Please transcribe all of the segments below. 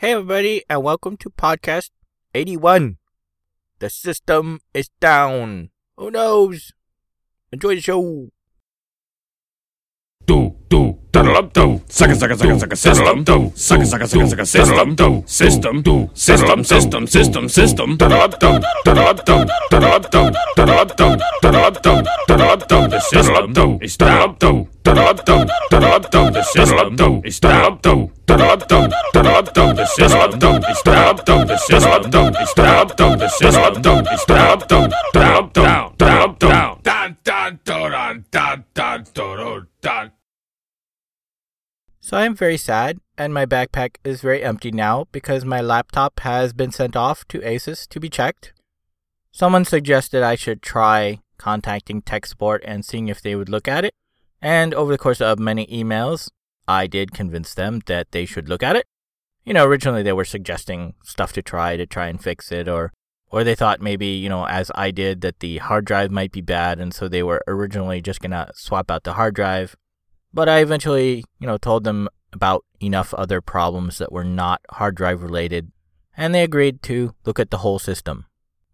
Hey, everybody, and welcome to podcast 81. The system is down. Who knows? Enjoy the show. do do Saddle do, suck it, suck it, suck it, suck it, system. Do, suck it, suck it, suck it, suck it, system. Do, system do, system, system, system, system. Saddle up do, saddle up do, saddle up do, saddle up do, saddle up do, saddle up do. The system do, is saddle up do, saddle up do, saddle up do. The system do, is saddle up do, saddle up do, saddle up do. The system do, is saddle up do, saddle up do, saddle up do. The system do, is saddle up do, saddle up do, saddle up do. So I am very sad, and my backpack is very empty now because my laptop has been sent off to Asus to be checked. Someone suggested I should try contacting tech support and seeing if they would look at it. And over the course of many emails, I did convince them that they should look at it. You know, originally they were suggesting stuff to try to try and fix it, or or they thought maybe you know as I did that the hard drive might be bad, and so they were originally just gonna swap out the hard drive. But I eventually, you know, told them about enough other problems that were not hard drive related, and they agreed to look at the whole system.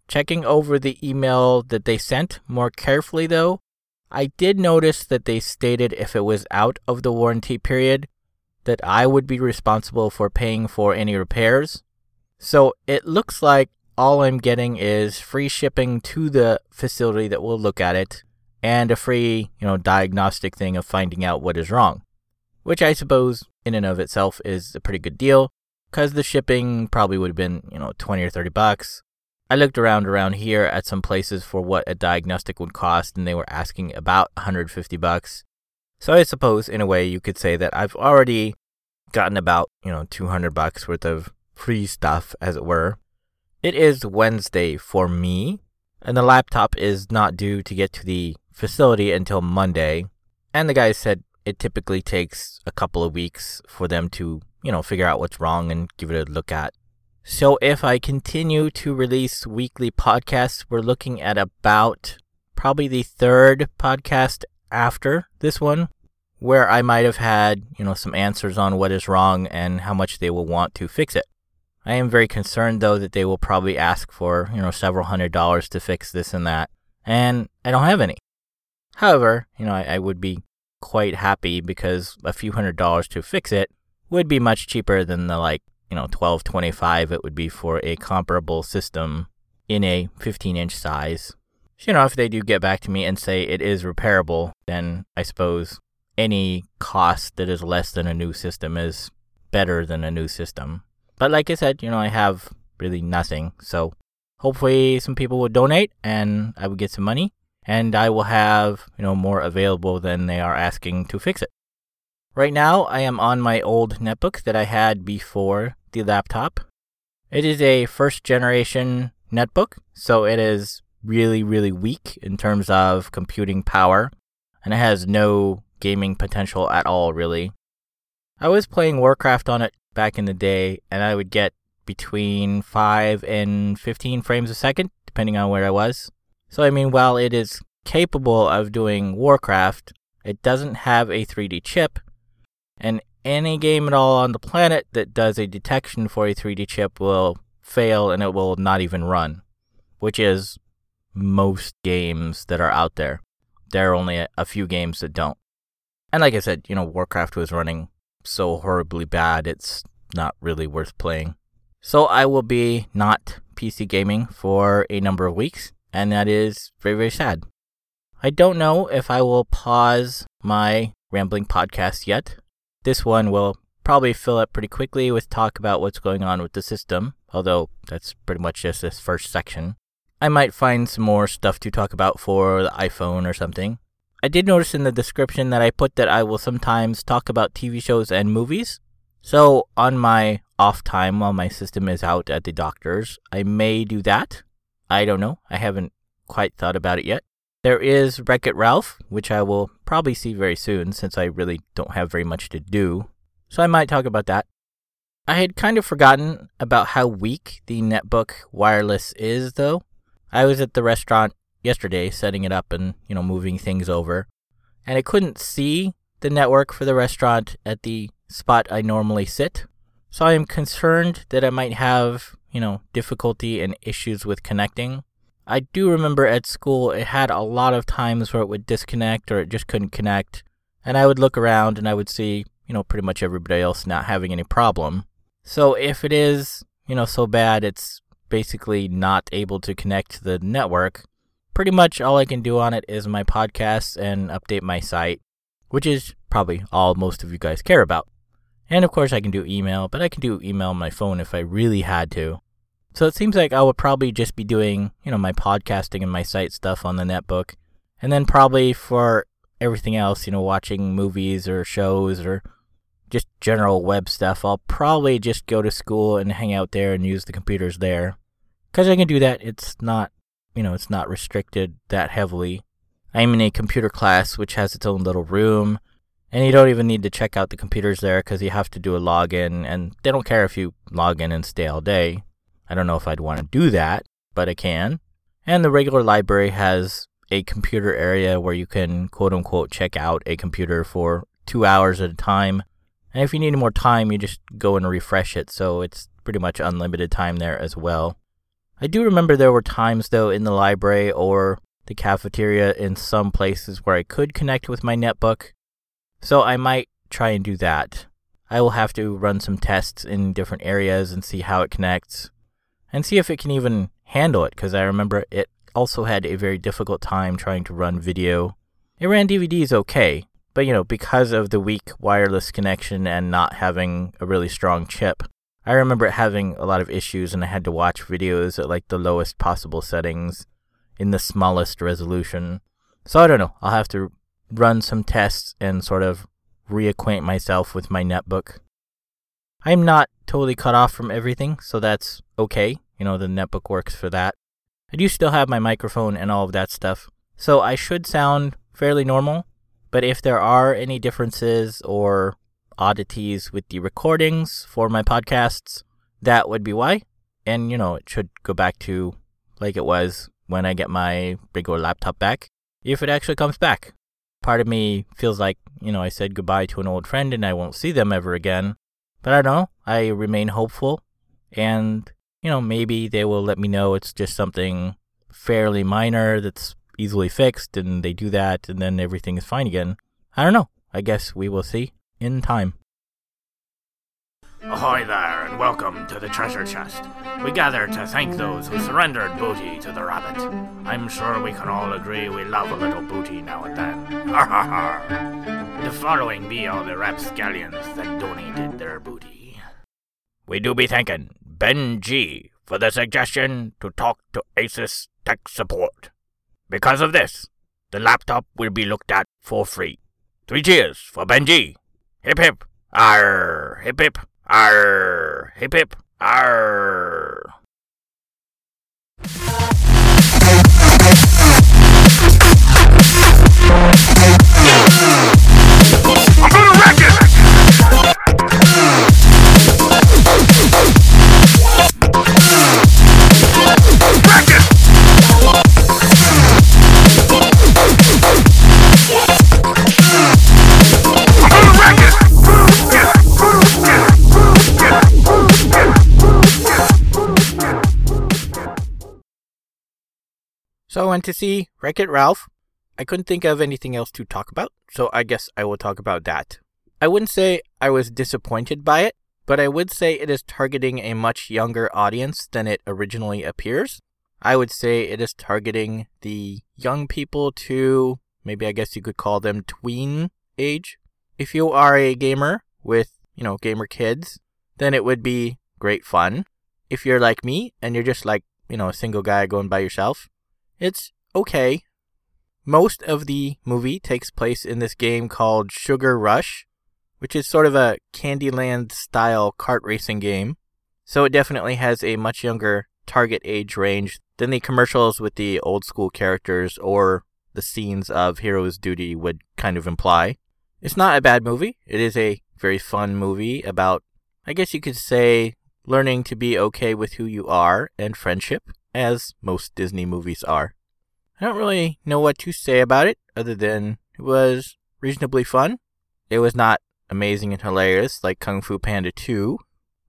Checking over the email that they sent more carefully, though, I did notice that they stated if it was out of the warranty period, that I would be responsible for paying for any repairs. So it looks like all I'm getting is free shipping to the facility that will look at it and a free, you know, diagnostic thing of finding out what is wrong. Which I suppose in and of itself is a pretty good deal cuz the shipping probably would have been, you know, 20 or 30 bucks. I looked around around here at some places for what a diagnostic would cost and they were asking about 150 bucks. So I suppose in a way you could say that I've already gotten about, you know, 200 bucks worth of free stuff as it were. It is Wednesday for me, and the laptop is not due to get to the facility until Monday. And the guy said it typically takes a couple of weeks for them to, you know, figure out what's wrong and give it a look at. So if I continue to release weekly podcasts, we're looking at about probably the third podcast after this one where I might have had, you know, some answers on what is wrong and how much they will want to fix it. I am very concerned though that they will probably ask for, you know, several hundred dollars to fix this and that, and I don't have any. However, you know, I, I would be quite happy because a few hundred dollars to fix it would be much cheaper than the like, you know, 1225 it would be for a comparable system in a 15 inch size. So, you know, if they do get back to me and say it is repairable, then I suppose any cost that is less than a new system is better than a new system. But like I said, you know, I have really nothing. So hopefully some people will donate and I will get some money and I will have, you know, more available than they are asking to fix it. Right now, I am on my old netbook that I had before the laptop. It is a first generation netbook, so it is really, really weak in terms of computing power, and it has no gaming potential at all, really. I was playing Warcraft on it back in the day, and I would get between 5 and 15 frames a second, depending on where I was. So, I mean, while it is capable of doing Warcraft, it doesn't have a 3D chip, and any game at all on the planet that does a detection for a 3D chip will fail and it will not even run, which is most games that are out there. There are only a, few games that don't. And like I said, you know, Warcraft was running so horribly bad, it's not really worth playing. So I will be not PC gaming for a number of weeks, and that is very, very sad. I don't know if I will pause my rambling podcast yet. This one will probably fill up pretty quickly with talk about what's going on with the system, although that's pretty much just this first section. I might find some more stuff to talk about for the iPhone or something. I did notice in the description that I put that I will sometimes talk about TV shows and movies. So, on my off time while my system is out at the doctor's, I may do that. I don't know. I haven't quite thought about it yet. There is Wreck It Ralph, which I will probably see very soon since I really don't have very much to do. So, I might talk about that. I had kind of forgotten about how weak the netbook wireless is, though. I was at the restaurant yesterday setting it up and, you know, moving things over, and I couldn't see the network for the restaurant at the spot I normally sit. So I am concerned that I might have, you know, difficulty and issues with connecting. I do remember at school it had a lot of times where it would disconnect or it just couldn't connect. And I would look around and I would see, you know, pretty much everybody else not having any problem. So if it is, you know, so bad it's basically not able to connect to the network, pretty much all I can do on it is my podcasts and update my site, which is probably all most of you guys care about. And of course, I can do email, but I can do email on my phone if I really had to. So it seems like I would probably just be doing, you know, my podcasting and my site stuff on the netbook. And then probably for everything else, you know, watching movies or shows or just general web stuff, I'll probably just go to school and hang out there and use the computers there. Because I can do that. It's not, you know, it's not restricted that heavily. I'm in a computer class which has its own little room and you don't even need to check out the computers there because you have to do a login, and they don't care if you log in and stay all day. I don't know if I'd want to do that, but I can. And the regular library has a computer area where you can quote unquote check out a computer for two hours at a time. And if you need more time, you just go and refresh it, so it's pretty much unlimited time there as well. I do remember there were times, though, in the library or the cafeteria in some places where I could connect with my netbook, so I might try and do that. I will have to run some tests in different areas and see how it connects and see if it can even handle it because I remember it also had a very difficult time trying to run video. It ran DVDs okay, but you know, because of the weak wireless connection and not having a really strong chip, I remember having a lot of issues and I had to watch videos at like the lowest possible settings in the smallest resolution. So I don't know. I'll have to run some tests and sort of reacquaint myself with my netbook. I'm not totally cut off from everything, so that's okay. You know, the netbook works for that. I do still have my microphone and all of that stuff, so I should sound fairly normal. But if there are any differences or oddities with the recordings for my podcasts, that would be why. And, you know, it should go back to like it was when I get my regular laptop back, if it actually comes back part of me feels like, you know, I said goodbye to an old friend and I won't see them ever again. But I don't know. I remain hopeful. And, you know, maybe they will let me know it's just something fairly minor that's easily fixed and they do that and then everything is fine again. I don't know. I guess we will see in time. Ahoy there, and welcome to the treasure chest. We gather to thank those who surrendered booty to the rabbit. I'm sure we can all agree we love a little booty now and then. Ha ha ha! The following be all the rapscallions that donated their booty. We do be thanking Ben G for the suggestion to talk to Asus tech support. Because of this, the laptop will be looked at for free. Three cheers for Ben G. Hip hip. Arr, hip hip. Arr! Hip hip! Arr! See Wreck It Ralph. I couldn't think of anything else to talk about, so I guess I will talk about that. I wouldn't say I was disappointed by it, but I would say it is targeting a much younger audience than it originally appears. I would say it is targeting the young people to maybe I guess you could call them tween age. If you are a gamer with, you know, gamer kids, then it would be great fun. If you're like me and you're just like, you know, a single guy going by yourself, it's okay. Most of the movie takes place in this game called Sugar Rush, which is sort of a Candyland style kart racing game. So it definitely has a much younger target age range than the commercials with the old school characters or the scenes of Hero's Duty would kind of imply. It's not a bad movie. It is a very fun movie about, I guess you could say, learning to be okay with who you are and friendship as most Disney movies are. I don't really know what to say about it other than it was reasonably fun. It was not amazing and hilarious like Kung Fu Panda 2,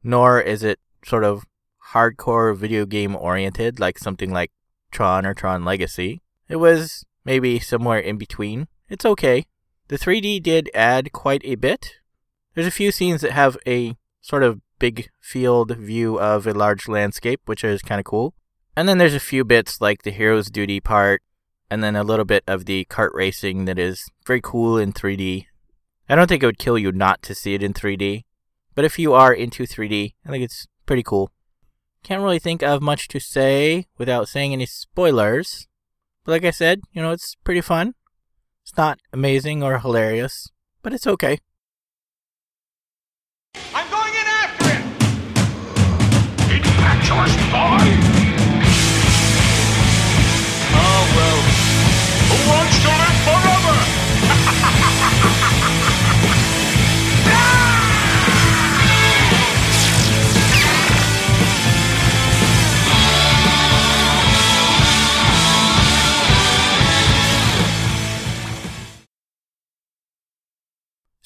nor is it sort of hardcore video game oriented like something like Tron or Tron Legacy. It was maybe somewhere in between. It's okay. The 3D did add quite a bit. There's a few scenes that have a sort of big field view of a large landscape, which is kind of cool. And then there's a few bits like the hero's duty part, and then a little bit of the kart racing that is very cool in 3D. I don't think it would kill you not to see it in 3D, but if you are into 3D, I think it's pretty cool. Can't really think of much to say without saying any spoilers. But like I said, you know, it's pretty fun. It's not amazing or hilarious, but it's okay. I'm going in after him! Impetuous boy!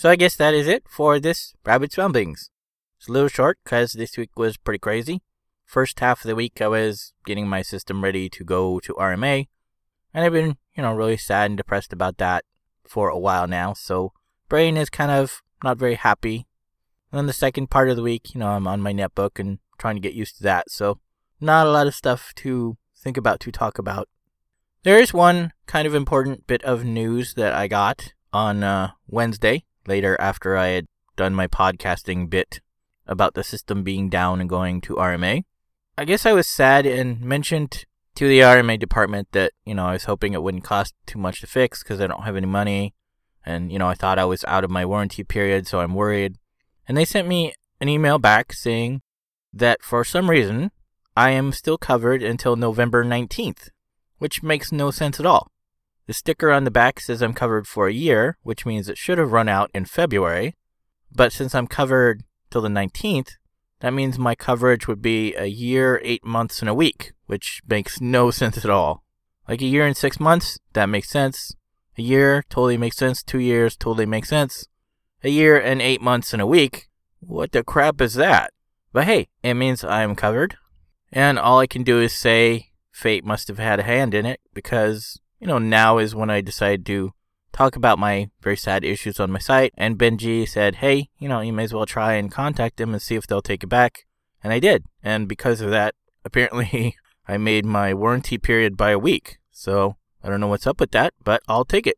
So I guess that is it for this Rabbit's Ramblings. It's a little short because this week was pretty crazy. First half of the week I was getting my system ready to go to RMA, and I've been, you know, really sad and depressed about that for a while now, so brain is kind of not very happy. And then the second part of the week, you know, I'm on my netbook and trying to get used to that, so not a lot of stuff to think about to talk about. There is one kind of important bit of news that I got on uh, Wednesday, later after I had done my podcasting bit about the system being down and going to RMA. I guess I was sad and mentioned to the RMA department that, you know, I was hoping it wouldn't cost too much to fix because I don't have any money. And, you know, I thought I was out of my warranty period, so I'm worried. And they sent me an email back saying that for some reason, I am still covered until November 19th, which makes no sense at all. The sticker on the back says I'm covered for a year, which means it should have run out in February. But since I'm covered till the 19th, that means my coverage would be a year, eight months, and a week, which makes no sense at all. Like a year and six months, that makes sense. A year totally makes sense. Two years totally makes sense. A year and eight months and a week, what the crap is that? But hey, it means I'm covered. And all I can do is say fate must have had a hand in it because, you know, now is when I decided to talk about my very sad issues on my site. And Benji said, hey, you know, you may as well try and contact them and see if they'll take it back. And I did. And because of that, apparently I made my warranty period by a week. So I don't know what's up with that, but I'll take it.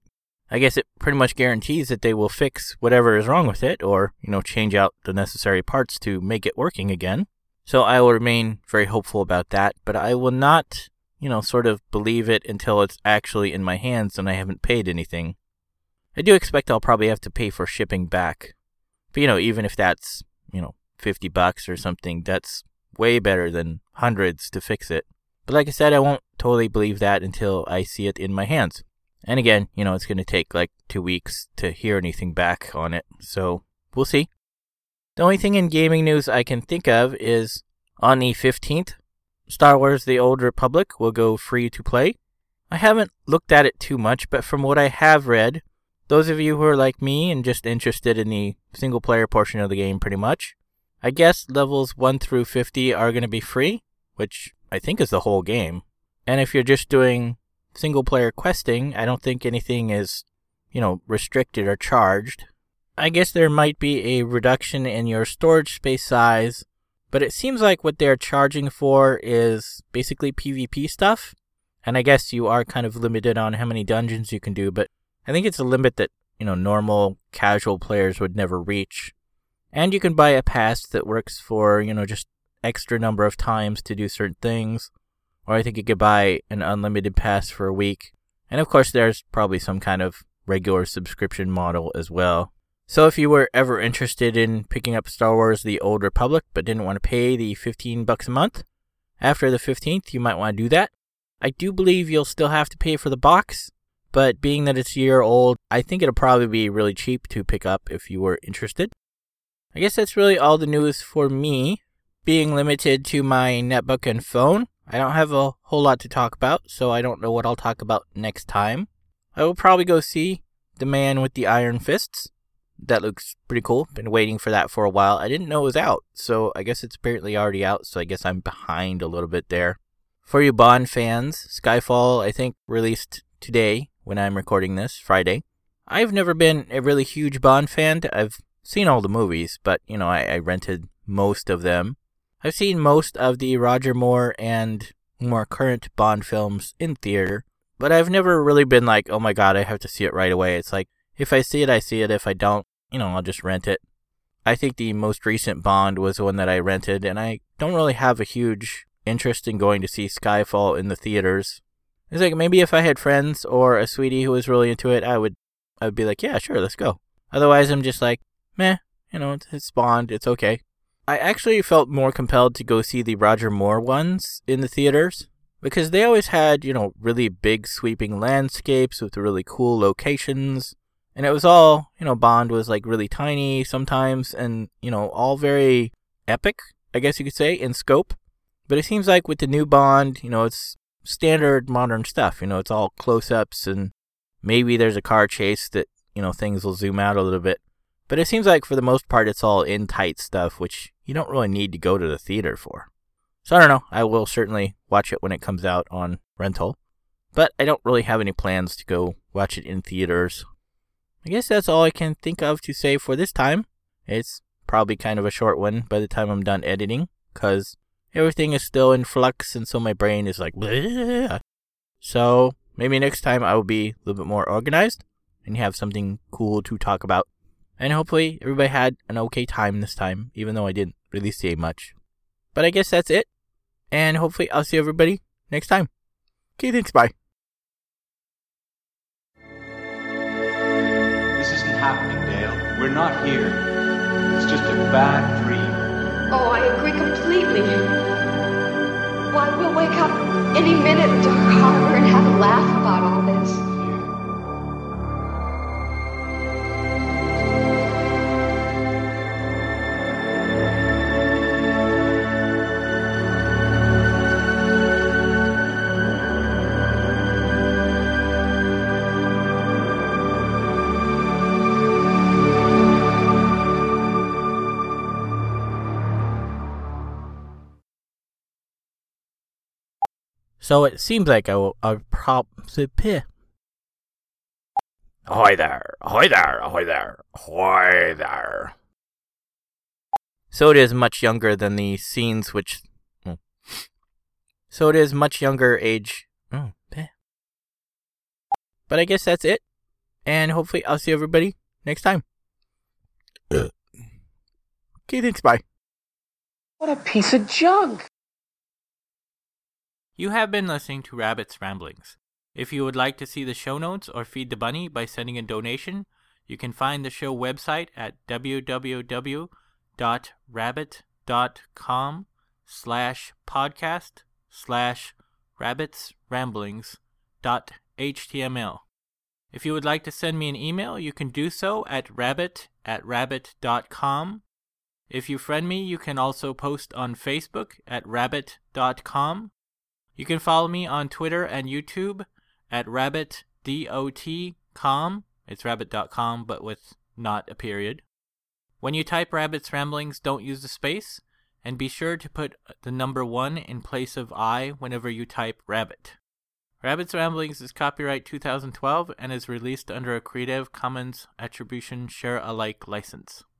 I guess it pretty much guarantees that they will fix whatever is wrong with it or, you know, change out the necessary parts to make it working again. So I will remain very hopeful about that, but I will not, you know, sort of believe it until it's actually in my hands and I haven't paid anything. I do expect I'll probably have to pay for shipping back. But, you know, even if that's, you know, 50 bucks or something, that's way better than hundreds to fix it. But like I said, I won't totally believe that until I see it in my hands. And again, you know, it's going to take like two weeks to hear anything back on it. So we'll see. The only thing in gaming news I can think of is on the 15th, Star Wars The Old Republic will go free to play. I haven't looked at it too much, but from what I have read, those of you who are like me and just interested in the single player portion of the game pretty much, I guess levels 1 through 50 are going to be free, which I think is the whole game. And if you're just doing single player questing, I don't think anything is, you know, restricted or charged. I guess there might be a reduction in your storage space size, but it seems like what they're charging for is basically PvP stuff. And I guess you are kind of limited on how many dungeons you can do, but I think it's a limit that, you know, normal casual players would never reach. And you can buy a pass that works for, you know, just extra number of times to do certain things. Or I think you could buy an unlimited pass for a week. And of course, there's probably some kind of regular subscription model as well. So if you were ever interested in picking up Star Wars The Old Republic but didn't want to pay the 15 bucks a month, after the 15th you might want to do that. I do believe you'll still have to pay for the box, but being that it's a year old, I think it'll probably be really cheap to pick up if you were interested. I guess that's really all the news for me. Being limited to my netbook and phone, I don't have a whole lot to talk about, so I don't know what I'll talk about next time. I will probably go see The Man with the Iron Fists. That looks pretty cool. Been waiting for that for a while. I didn't know it was out, so I guess it's apparently already out. So I guess I'm behind a little bit there. For you Bond fans, Skyfall I think released today when I'm recording this, Friday. I've never been a really huge Bond fan. I've seen all the movies, but you know I, I rented most of them. I've seen most of the Roger Moore and more current Bond films in theater, but I've never really been like, oh my god, I have to see it right away. It's like if I see it, I see it. If I don't, you know, I'll just rent it. I think the most recent Bond was the one that I rented, and I don't really have a huge interest in going to see Skyfall in the theaters. It's like maybe if I had friends or a sweetie who was really into it, I would, I would be like, yeah, sure, let's go. Otherwise, I'm just like, meh, you know, it's, it's Bond, it's okay. I actually felt more compelled to go see the Roger Moore ones in the theaters because they always had, you know, really big sweeping landscapes with really cool locations. And it was all, you know, Bond was like really tiny sometimes and, you know, all very epic, I guess you could say, in scope. But it seems like with the new Bond, you know, it's standard modern stuff. You know, it's all close ups and maybe there's a car chase that, you know, things will zoom out a little bit. But it seems like for the most part, it's all in tight stuff, which you don't really need to go to the theater for. So I don't know. I will certainly watch it when it comes out on rental. But I don't really have any plans to go watch it in theaters. I guess that's all I can think of to say for this time. It's probably kind of a short one by the time I'm done editing, because everything is still in flux, and so my brain is like, Bleh. so maybe next time I will be a little bit more organized and have something cool to talk about. And hopefully everybody had an okay time this time, even though I didn't really say much. But I guess that's it. And hopefully I'll see everybody next time. Okay, thanks, bye. We're not here. It's just a bad dream. Oh, I agree completely. Why, we'll wake up any minute in Dark Harbor and have a laugh about all this. So it seems like a, will I'll prob Ahoy there! hi there! hi there! hi there! So it is much younger than the scenes which. oh. So it is much younger age. Oh, peh. But I guess that's it. And hopefully I'll see everybody next time. Uh. okay, thanks. Bye. What a piece of junk! You have been listening to Rabbit's Ramblings. If you would like to see the show notes or feed the bunny by sending a donation, you can find the show website at www.rabbit.com slash podcast slash rabbits ramblings dot html. If you would like to send me an email, you can do so at rabbit at rabbit.com. If you friend me, you can also post on Facebook at rabbit.com. You can follow me on Twitter and YouTube at rabbitdot.com. It's rabbit.com, but with not a period. When you type Rabbit's Ramblings, don't use the space, and be sure to put the number one in place of I whenever you type Rabbit. Rabbit's Ramblings is copyright 2012 and is released under a Creative Commons Attribution Share Alike license.